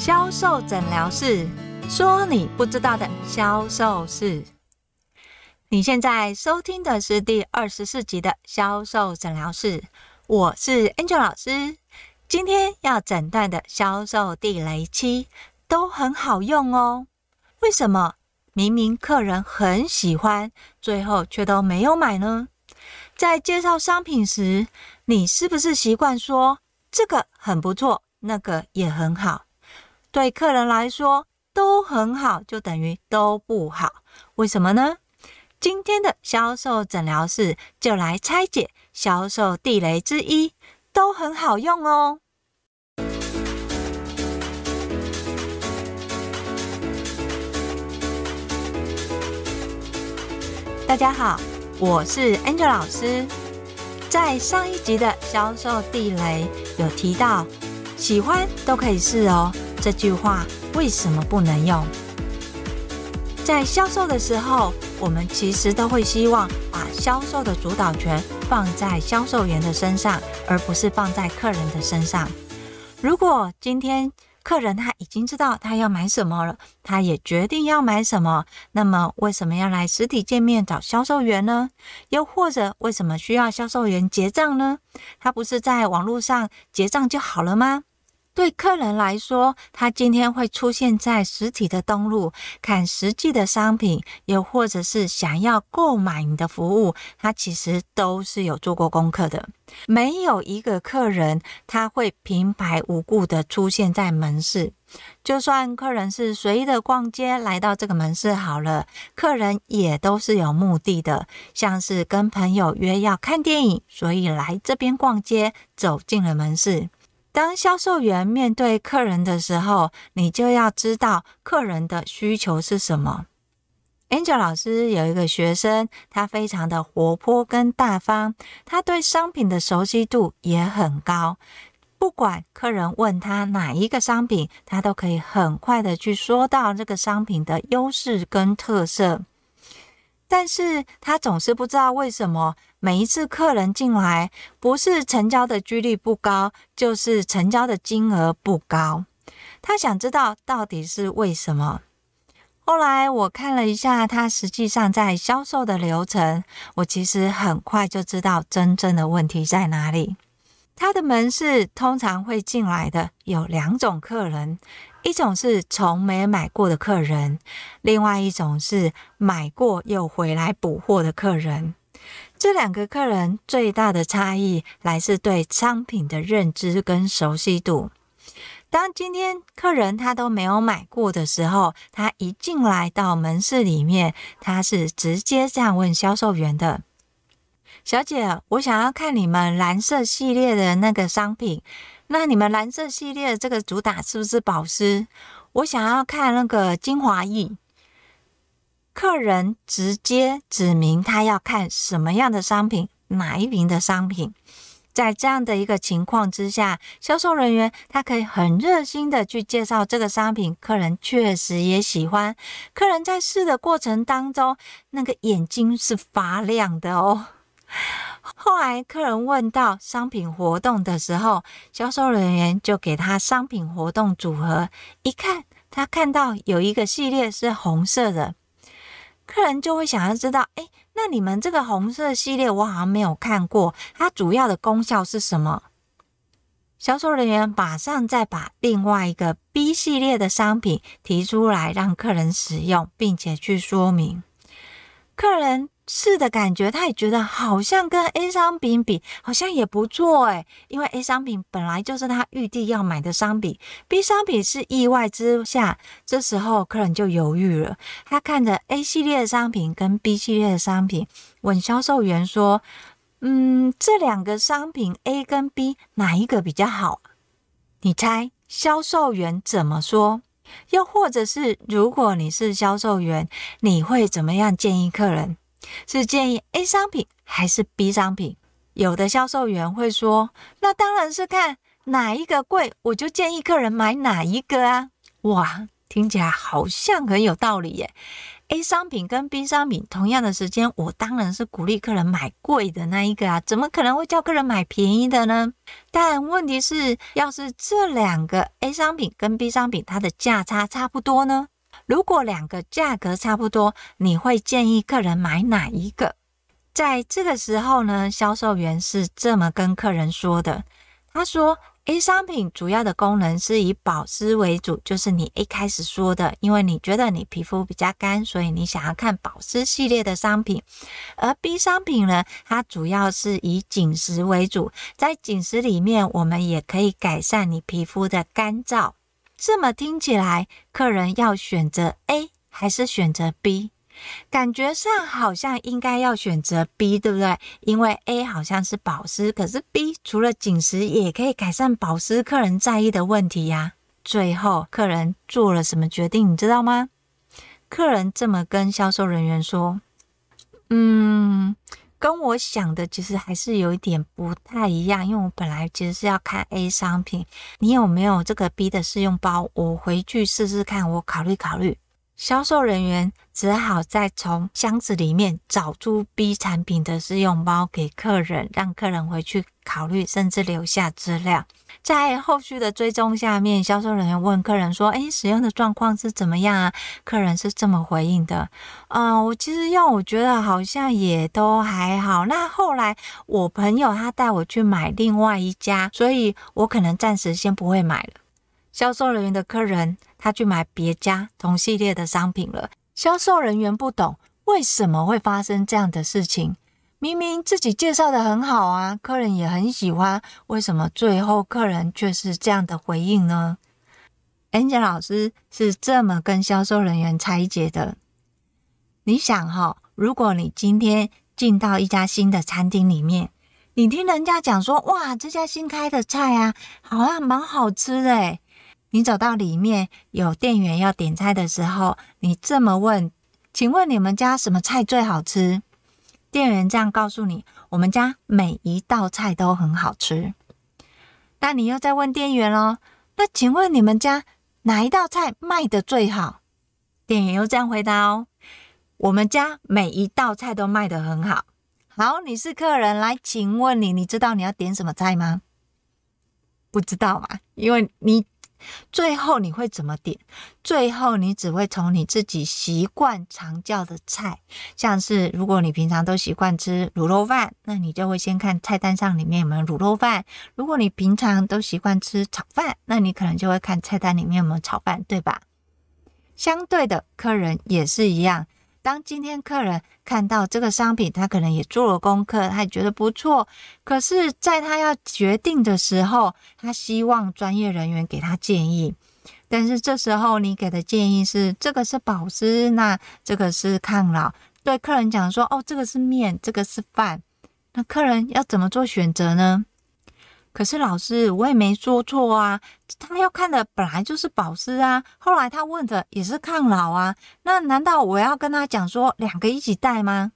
销售诊疗室说：“你不知道的销售事。”你现在收听的是第二十四集的销售诊疗室，我是 Angel 老师。今天要诊断的销售地雷七都很好用哦。为什么明明客人很喜欢，最后却都没有买呢？在介绍商品时，你是不是习惯说这个很不错，那个也很好？对客人来说都很好，就等于都不好，为什么呢？今天的销售诊疗室就来拆解销售地雷之一。都很好用哦。大家好，我是 Angel 老师。在上一集的销售地雷有提到，喜欢都可以试哦。这句话为什么不能用？在销售的时候，我们其实都会希望把销售的主导权放在销售员的身上，而不是放在客人的身上。如果今天客人他已经知道他要买什么了，他也决定要买什么，那么为什么要来实体见面找销售员呢？又或者为什么需要销售员结账呢？他不是在网络上结账就好了吗？对客人来说，他今天会出现在实体的通路，看实际的商品，又或者是想要购买你的服务，他其实都是有做过功课的。没有一个客人他会平白无故的出现在门市，就算客人是随意的逛街来到这个门市好了，客人也都是有目的的，像是跟朋友约要看电影，所以来这边逛街，走进了门市。当销售员面对客人的时候，你就要知道客人的需求是什么。Angel 老师有一个学生，他非常的活泼跟大方，他对商品的熟悉度也很高。不管客人问他哪一个商品，他都可以很快的去说到这个商品的优势跟特色。但是他总是不知道为什么。每一次客人进来，不是成交的几率不高，就是成交的金额不高。他想知道到底是为什么。后来我看了一下他实际上在销售的流程，我其实很快就知道真正的问题在哪里。他的门市通常会进来的有两种客人，一种是从没买过的客人，另外一种是买过又回来补货的客人。这两个客人最大的差异来自对商品的认知跟熟悉度。当今天客人他都没有买过的时候，他一进来到门市里面，他是直接这样问销售员的：“小姐，我想要看你们蓝色系列的那个商品，那你们蓝色系列这个主打是不是保湿？我想要看那个精华液。”客人直接指明他要看什么样的商品，哪一瓶的商品。在这样的一个情况之下，销售人员他可以很热心的去介绍这个商品，客人确实也喜欢。客人在试的过程当中，那个眼睛是发亮的哦。后来客人问到商品活动的时候，销售人员就给他商品活动组合，一看他看到有一个系列是红色的。客人就会想要知道，哎，那你们这个红色系列我好像没有看过，它主要的功效是什么？销售人员马上再把另外一个 B 系列的商品提出来，让客人使用，并且去说明。客人。是的感觉，他也觉得好像跟 A 商品比，好像也不错诶，因为 A 商品本来就是他预定要买的商品，B 商品是意外之下，这时候客人就犹豫了。他看着 A 系列的商品跟 B 系列的商品，问销售员说：“嗯，这两个商品 A 跟 B 哪一个比较好？你猜销售员怎么说？又或者是如果你是销售员，你会怎么样建议客人？”是建议 A 商品还是 B 商品？有的销售员会说：“那当然是看哪一个贵，我就建议客人买哪一个啊！”哇，听起来好像很有道理耶。A 商品跟 B 商品同样的时间，我当然是鼓励客人买贵的那一个啊，怎么可能会叫客人买便宜的呢？但问题是，要是这两个 A 商品跟 B 商品它的价差差不多呢？如果两个价格差不多，你会建议客人买哪一个？在这个时候呢，销售员是这么跟客人说的，他说。A 商品主要的功能是以保湿为主，就是你一开始说的，因为你觉得你皮肤比较干，所以你想要看保湿系列的商品。而 B 商品呢，它主要是以紧实为主，在紧实里面，我们也可以改善你皮肤的干燥。这么听起来，客人要选择 A 还是选择 B？感觉上好像应该要选择 B，对不对？因为 A 好像是保湿，可是 B 除了紧实，也可以改善保湿客人在意的问题呀。最后，客人做了什么决定，你知道吗？客人这么跟销售人员说：“嗯，跟我想的其实还是有一点不太一样，因为我本来其实是要看 A 商品，你有没有这个 B 的试用包？我回去试试看，我考虑考虑。”销售人员只好再从箱子里面找出 B 产品的试用包给客人，让客人回去考虑，甚至留下资料。在后续的追踪下面，销售人员问客人说：“诶，使用的状况是怎么样啊？”客人是这么回应的：“嗯、我其实用，我觉得好像也都还好。那后来我朋友他带我去买另外一家，所以我可能暂时先不会买了。”销售人员的客人，他去买别家同系列的商品了。销售人员不懂为什么会发生这样的事情，明明自己介绍的很好啊，客人也很喜欢，为什么最后客人却是这样的回应呢？Angel 老师是这么跟销售人员拆解的。你想哈，如果你今天进到一家新的餐厅里面，你听人家讲说，哇，这家新开的菜啊，好像蛮好吃的诶。你走到里面有店员要点菜的时候，你这么问：“请问你们家什么菜最好吃？”店员这样告诉你：“我们家每一道菜都很好吃。”那你又在问店员喽：“那请问你们家哪一道菜卖得最好？”店员又这样回答哦：“我们家每一道菜都卖得很好。”好，你是客人来，请问你，你知道你要点什么菜吗？不知道嘛？因为你。最后你会怎么点？最后你只会从你自己习惯常叫的菜，像是如果你平常都习惯吃卤肉饭，那你就会先看菜单上里面有没有卤肉饭；如果你平常都习惯吃炒饭，那你可能就会看菜单里面有没有炒饭，对吧？相对的，客人也是一样。当今天客人看到这个商品，他可能也做了功课，他也觉得不错。可是，在他要决定的时候，他希望专业人员给他建议。但是这时候你给的建议是：这个是保湿，那这个是抗老。对客人讲说：哦，这个是面，这个是饭。那客人要怎么做选择呢？可是老师，我也没说错啊，他要看的本来就是保湿啊，后来他问的也是抗老啊，那难道我要跟他讲说两个一起带吗？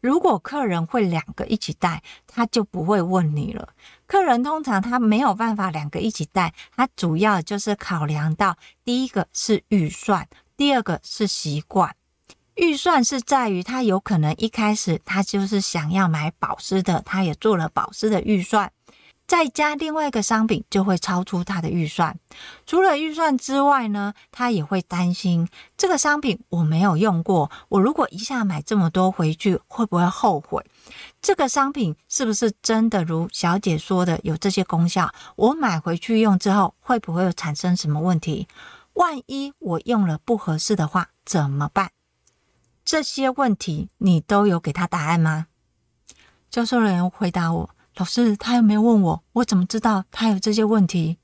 如果客人会两个一起带，他就不会问你了。客人通常他没有办法两个一起带，他主要就是考量到第一个是预算，第二个是习惯。预算是在于他有可能一开始他就是想要买保湿的，他也做了保湿的预算。再加另外一个商品，就会超出他的预算。除了预算之外呢，他也会担心这个商品我没有用过，我如果一下买这么多回去，会不会后悔？这个商品是不是真的如小姐说的有这些功效？我买回去用之后，会不会产生什么问题？万一我用了不合适的话，怎么办？这些问题你都有给他答案吗？销售人员回答我。老师，他又没有问我，我怎么知道他有这些问题？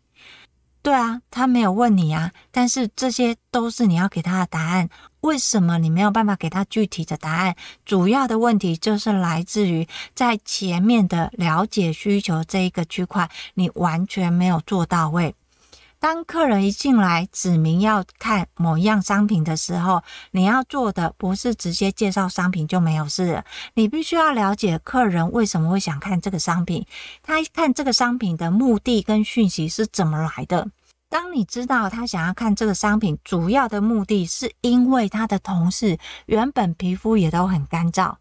对啊，他没有问你啊，但是这些都是你要给他的答案。为什么你没有办法给他具体的答案？主要的问题就是来自于在前面的了解需求这一个区块，你完全没有做到位。当客人一进来指明要看某一样商品的时候，你要做的不是直接介绍商品就没有事了，你必须要了解客人为什么会想看这个商品，他看这个商品的目的跟讯息是怎么来的。当你知道他想要看这个商品主要的目的是因为他的同事原本皮肤也都很干燥，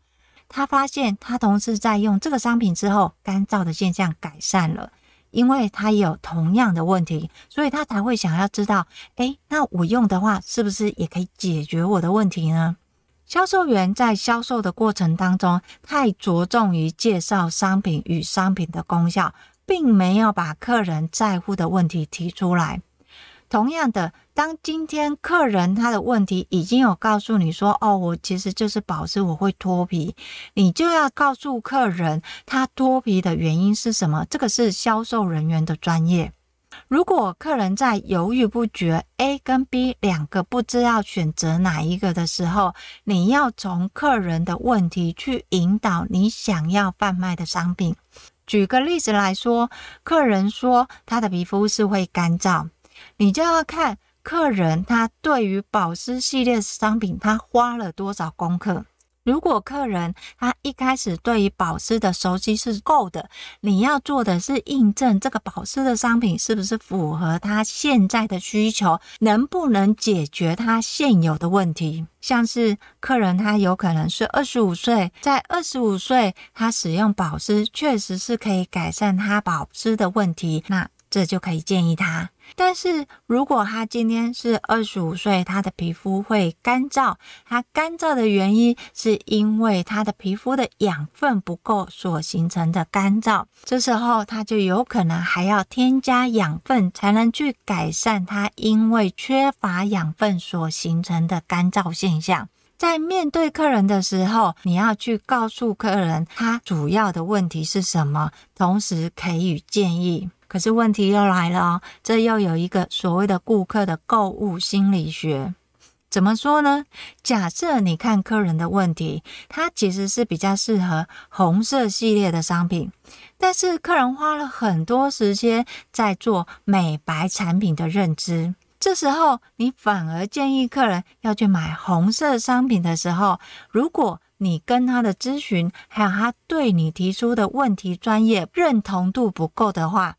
他发现他同事在用这个商品之后，干燥的现象改善了，因为他也有同样的问题，所以他才会想要知道，诶，那我用的话是不是也可以解决我的问题呢？销售员在销售的过程当中，太着重于介绍商品与商品的功效。并没有把客人在乎的问题提出来。同样的，当今天客人他的问题已经有告诉你说：“哦，我其实就是保湿，我会脱皮。”你就要告诉客人他脱皮的原因是什么。这个是销售人员的专业。如果客人在犹豫不决，A 跟 B 两个不知道选择哪一个的时候，你要从客人的问题去引导你想要贩卖的商品。举个例子来说，客人说他的皮肤是会干燥，你就要看客人他对于保湿系列商品他花了多少功课。如果客人他一开始对于保湿的熟悉是够的，你要做的是印证这个保湿的商品是不是符合他现在的需求，能不能解决他现有的问题。像是客人他有可能是二十五岁，在二十五岁他使用保湿确实是可以改善他保湿的问题，那这就可以建议他。但是如果他今天是二十五岁，他的皮肤会干燥，他干燥的原因是因为他的皮肤的养分不够所形成的干燥，这时候他就有可能还要添加养分才能去改善他因为缺乏养分所形成的干燥现象。在面对客人的时候，你要去告诉客人他主要的问题是什么，同时给予建议。可是问题又来了哦，这又有一个所谓的顾客的购物心理学，怎么说呢？假设你看客人的问题，他其实是比较适合红色系列的商品，但是客人花了很多时间在做美白产品的认知，这时候你反而建议客人要去买红色商品的时候，如果你跟他的咨询还有他对你提出的问题专业认同度不够的话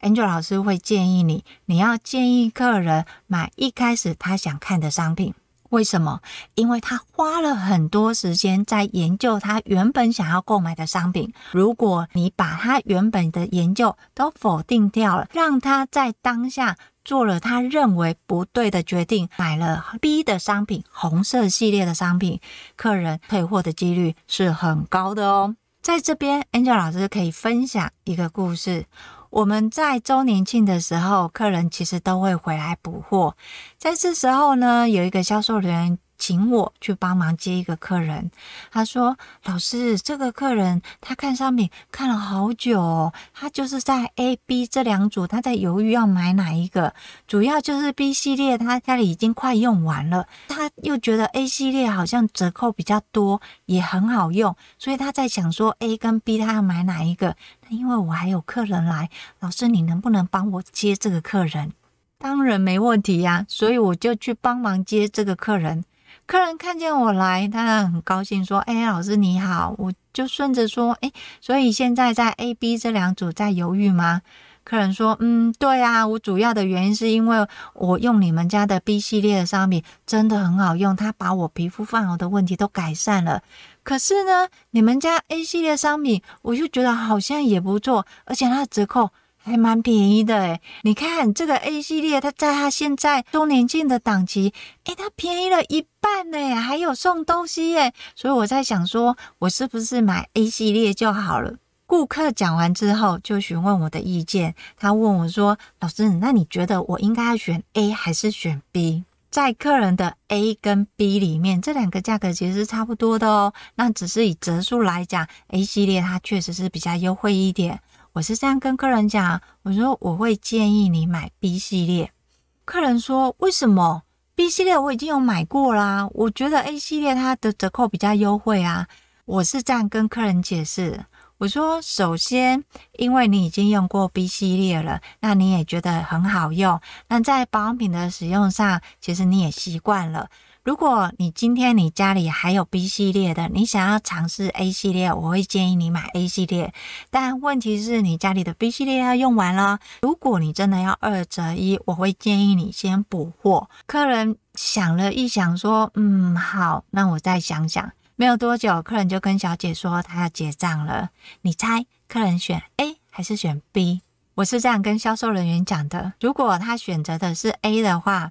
，Angel 老师会建议你，你要建议客人买一开始他想看的商品。为什么？因为他花了很多时间在研究他原本想要购买的商品。如果你把他原本的研究都否定掉了，让他在当下做了他认为不对的决定，买了 B 的商品，红色系列的商品，客人退货的几率是很高的哦。在这边，Angel 老师可以分享一个故事。我们在周年庆的时候，客人其实都会回来补货。在这时候呢，有一个销售人员。请我去帮忙接一个客人，他说：“老师，这个客人他看商品看了好久哦，他就是在 A、B 这两组，他在犹豫要买哪一个。主要就是 B 系列，他家里已经快用完了，他又觉得 A 系列好像折扣比较多，也很好用，所以他在想说 A 跟 B 他要买哪一个。那因为我还有客人来，老师你能不能帮我接这个客人？当然没问题呀，所以我就去帮忙接这个客人。”客人看见我来，他很高兴，说：“哎，老师你好。”我就顺着说：“哎，所以现在在 A、B 这两组在犹豫吗？”客人说：“嗯，对啊，我主要的原因是因为我用你们家的 B 系列的商品真的很好用，它把我皮肤泛红的问题都改善了。可是呢，你们家 A 系列商品，我就觉得好像也不错，而且它的折扣。”还蛮便宜的诶，你看这个 A 系列，它在它现在周年庆的档期，诶，它便宜了一半呢，还有送东西耶。所以我在想说，我是不是买 A 系列就好了？顾客讲完之后，就询问我的意见。他问我说：“老师，那你觉得我应该要选 A 还是选 B？” 在客人的 A 跟 B 里面，这两个价格其实是差不多的哦。那只是以折数来讲，A 系列它确实是比较优惠一点。我是这样跟客人讲，我说我会建议你买 B 系列。客人说，为什么 B 系列我已经有买过啦？我觉得 A 系列它的折扣比较优惠啊。我是这样跟客人解释，我说首先，因为你已经用过 B 系列了，那你也觉得很好用，那在保养品的使用上，其实你也习惯了。如果你今天你家里还有 B 系列的，你想要尝试 A 系列，我会建议你买 A 系列。但问题是你家里的 B 系列要用完了，如果你真的要二折一，我会建议你先补货。客人想了一想，说：“嗯，好，那我再想想。”没有多久，客人就跟小姐说他要结账了。你猜客人选 A 还是选 B？我是这样跟销售人员讲的：如果他选择的是 A 的话，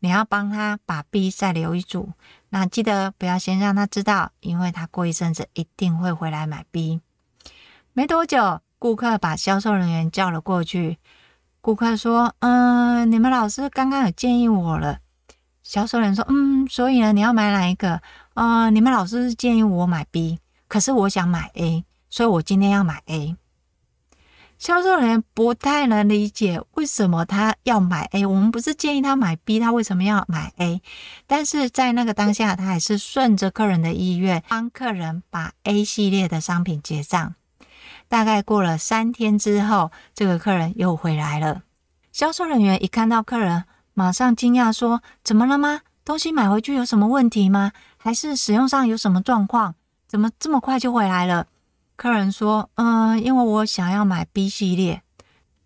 你要帮他把 B 再留一组，那记得不要先让他知道，因为他过一阵子一定会回来买 B。没多久，顾客把销售人员叫了过去。顾客说：“嗯、你们老师刚刚有建议我了。”销售人说：“嗯，所以呢，你要买哪一个？呃，你们老师是建议我买 B，可是我想买 A，所以我今天要买 A。”销售人员不太能理解为什么他要买 A，我们不是建议他买 B，他为什么要买 A？但是在那个当下，他还是顺着客人的意愿，帮客人把 A 系列的商品结账。大概过了三天之后，这个客人又回来了。销售人员一看到客人，马上惊讶说：“怎么了吗？东西买回去有什么问题吗？还是使用上有什么状况？怎么这么快就回来了？”客人说：“嗯，因为我想要买 B 系列。”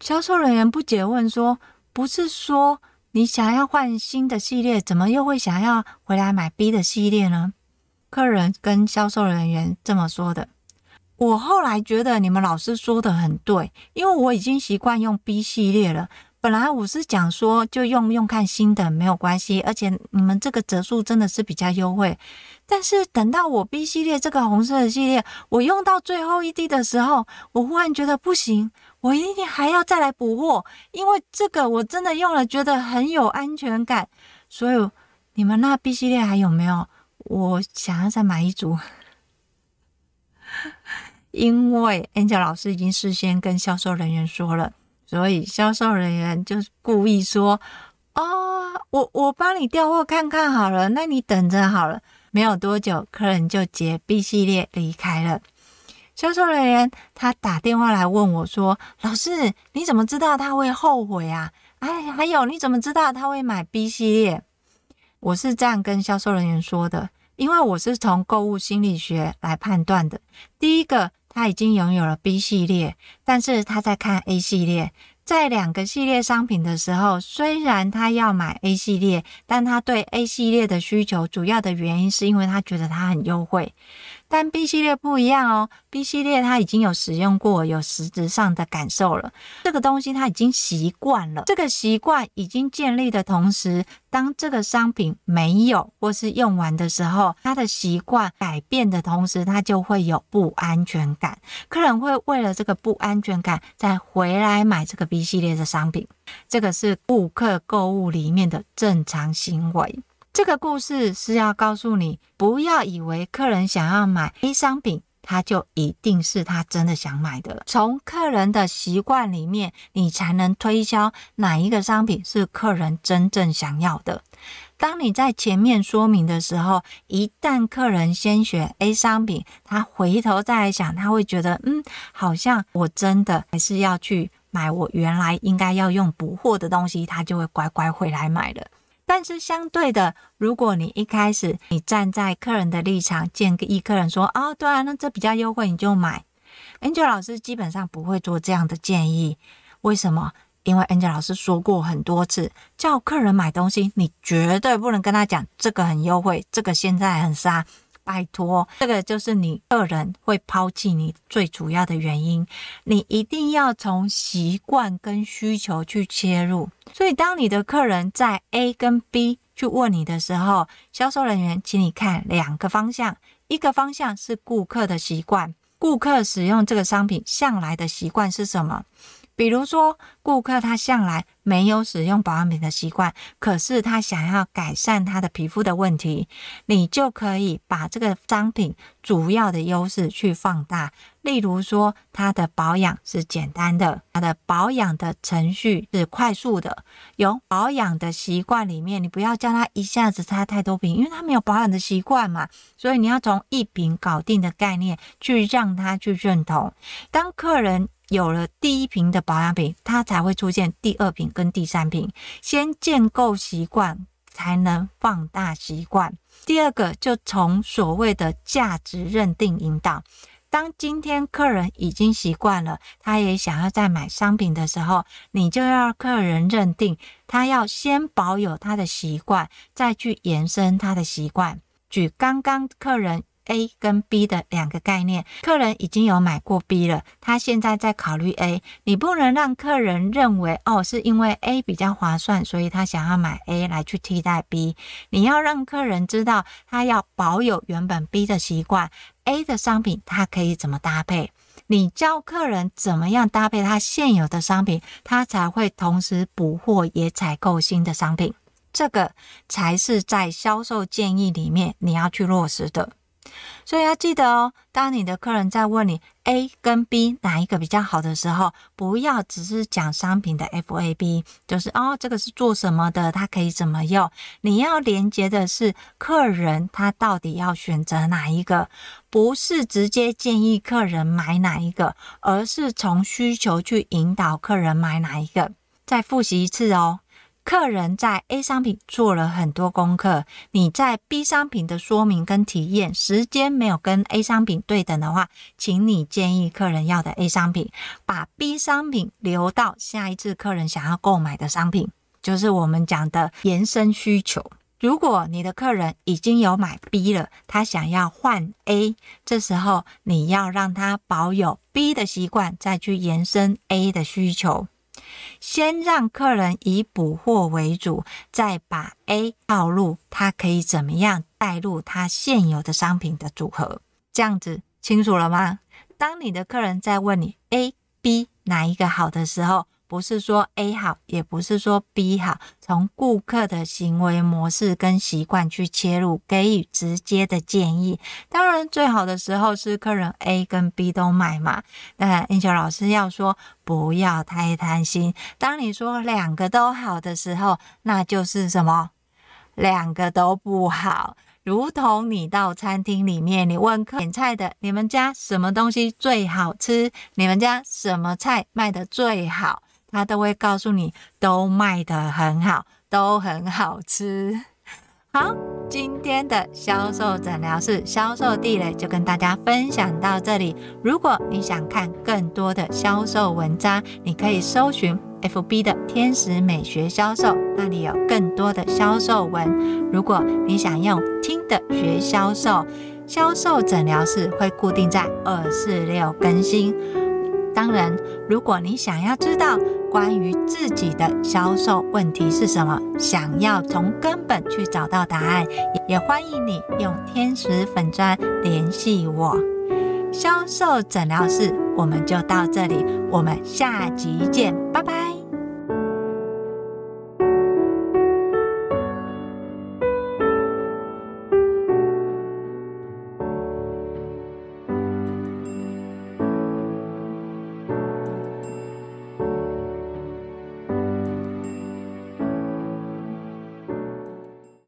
销售人员不解问说：“不是说你想要换新的系列，怎么又会想要回来买 B 的系列呢？”客人跟销售人员这么说的。我后来觉得你们老师说的很对，因为我已经习惯用 B 系列了。本来我是讲说就用用看新的没有关系，而且你们这个折数真的是比较优惠。但是等到我 B 系列这个红色的系列，我用到最后一滴的时候，我忽然觉得不行，我一定还要再来补货，因为这个我真的用了觉得很有安全感。所以你们那 B 系列还有没有？我想要再买一组，因为 Angel 老师已经事先跟销售人员说了。所以销售人员就故意说：“哦，我我帮你调货看看好了，那你等着好了。”没有多久，客人就结 B 系列离开了。销售人员他打电话来问我说：“老师，你怎么知道他会后悔啊？哎，还有你怎么知道他会买 B 系列？”我是这样跟销售人员说的，因为我是从购物心理学来判断的。第一个。他已经拥有了 B 系列，但是他在看 A 系列。在两个系列商品的时候，虽然他要买 A 系列，但他对 A 系列的需求主要的原因是因为他觉得它很优惠。但 B 系列不一样哦，B 系列它已经有使用过，有实质上的感受了。这个东西他已经习惯了，这个习惯已经建立的同时，当这个商品没有或是用完的时候，他的习惯改变的同时，他就会有不安全感。客人会为了这个不安全感再回来买这个 B 系列的商品，这个是顾客购物里面的正常行为。这个故事是要告诉你，不要以为客人想要买 A 商品，他就一定是他真的想买的。从客人的习惯里面，你才能推销哪一个商品是客人真正想要的。当你在前面说明的时候，一旦客人先选 A 商品，他回头再来想，他会觉得，嗯，好像我真的还是要去买我原来应该要用补货的东西，他就会乖乖回来买了。但是相对的，如果你一开始你站在客人的立场，建议客人说：“哦，对啊，那这比较优惠，你就买。”Angel 老师基本上不会做这样的建议。为什么？因为 Angel 老师说过很多次，叫客人买东西，你绝对不能跟他讲这个很优惠，这个现在很杀。拜托，这个就是你客人会抛弃你最主要的原因。你一定要从习惯跟需求去切入。所以，当你的客人在 A 跟 B 去问你的时候，销售人员请你看两个方向，一个方向是顾客的习惯，顾客使用这个商品向来的习惯是什么？比如说，顾客他向来没有使用保养品的习惯，可是他想要改善他的皮肤的问题，你就可以把这个商品主要的优势去放大。例如说，它的保养是简单的，它的保养的程序是快速的，有保养的习惯里面，你不要叫他一下子擦太多瓶，因为他没有保养的习惯嘛，所以你要从一瓶搞定的概念去让他去认同。当客人有了第一瓶的保养品，它才会出现第二瓶跟第三瓶。先建构习惯，才能放大习惯。第二个，就从所谓的价值认定引导。当今天客人已经习惯了，他也想要再买商品的时候，你就要客人认定，他要先保有他的习惯，再去延伸他的习惯。举刚刚客人。A 跟 B 的两个概念，客人已经有买过 B 了，他现在在考虑 A。你不能让客人认为哦，是因为 A 比较划算，所以他想要买 A 来去替代 B。你要让客人知道，他要保有原本 B 的习惯，A 的商品他可以怎么搭配。你教客人怎么样搭配他现有的商品，他才会同时补货也采购新的商品。这个才是在销售建议里面你要去落实的。所以要记得哦，当你的客人在问你 A 跟 B 哪一个比较好的时候，不要只是讲商品的 FAB，就是哦，这个是做什么的，它可以怎么用。你要连接的是客人他到底要选择哪一个，不是直接建议客人买哪一个，而是从需求去引导客人买哪一个。再复习一次哦。客人在 A 商品做了很多功课，你在 B 商品的说明跟体验时间没有跟 A 商品对等的话，请你建议客人要的 A 商品，把 B 商品留到下一次客人想要购买的商品，就是我们讲的延伸需求。如果你的客人已经有买 B 了，他想要换 A，这时候你要让他保有 B 的习惯，再去延伸 A 的需求。先让客人以补货为主，再把 A 套路，他可以怎么样带入他现有的商品的组合？这样子清楚了吗？当你的客人在问你 A、B 哪一个好的时候，不是说 A 好，也不是说 B 好，从顾客的行为模式跟习惯去切入，给予直接的建议。当然，最好的时候是客人 A 跟 B 都买嘛。但 Angel 老师要说，不要太贪心。当你说两个都好的时候，那就是什么？两个都不好。如同你到餐厅里面，你问客点菜的，你们家什么东西最好吃？你们家什么菜卖的最好？他都会告诉你，都卖得很好，都很好吃。好，今天的销售诊疗室销售地雷就跟大家分享到这里。如果你想看更多的销售文章，你可以搜寻 FB 的天使美学销售，那里有更多的销售文。如果你想用听的学销售，销售诊疗室会固定在二四六更新。当然，如果你想要知道关于自己的销售问题是什么，想要从根本去找到答案，也欢迎你用天使粉砖联系我。销售诊疗室，我们就到这里，我们下集见，拜拜。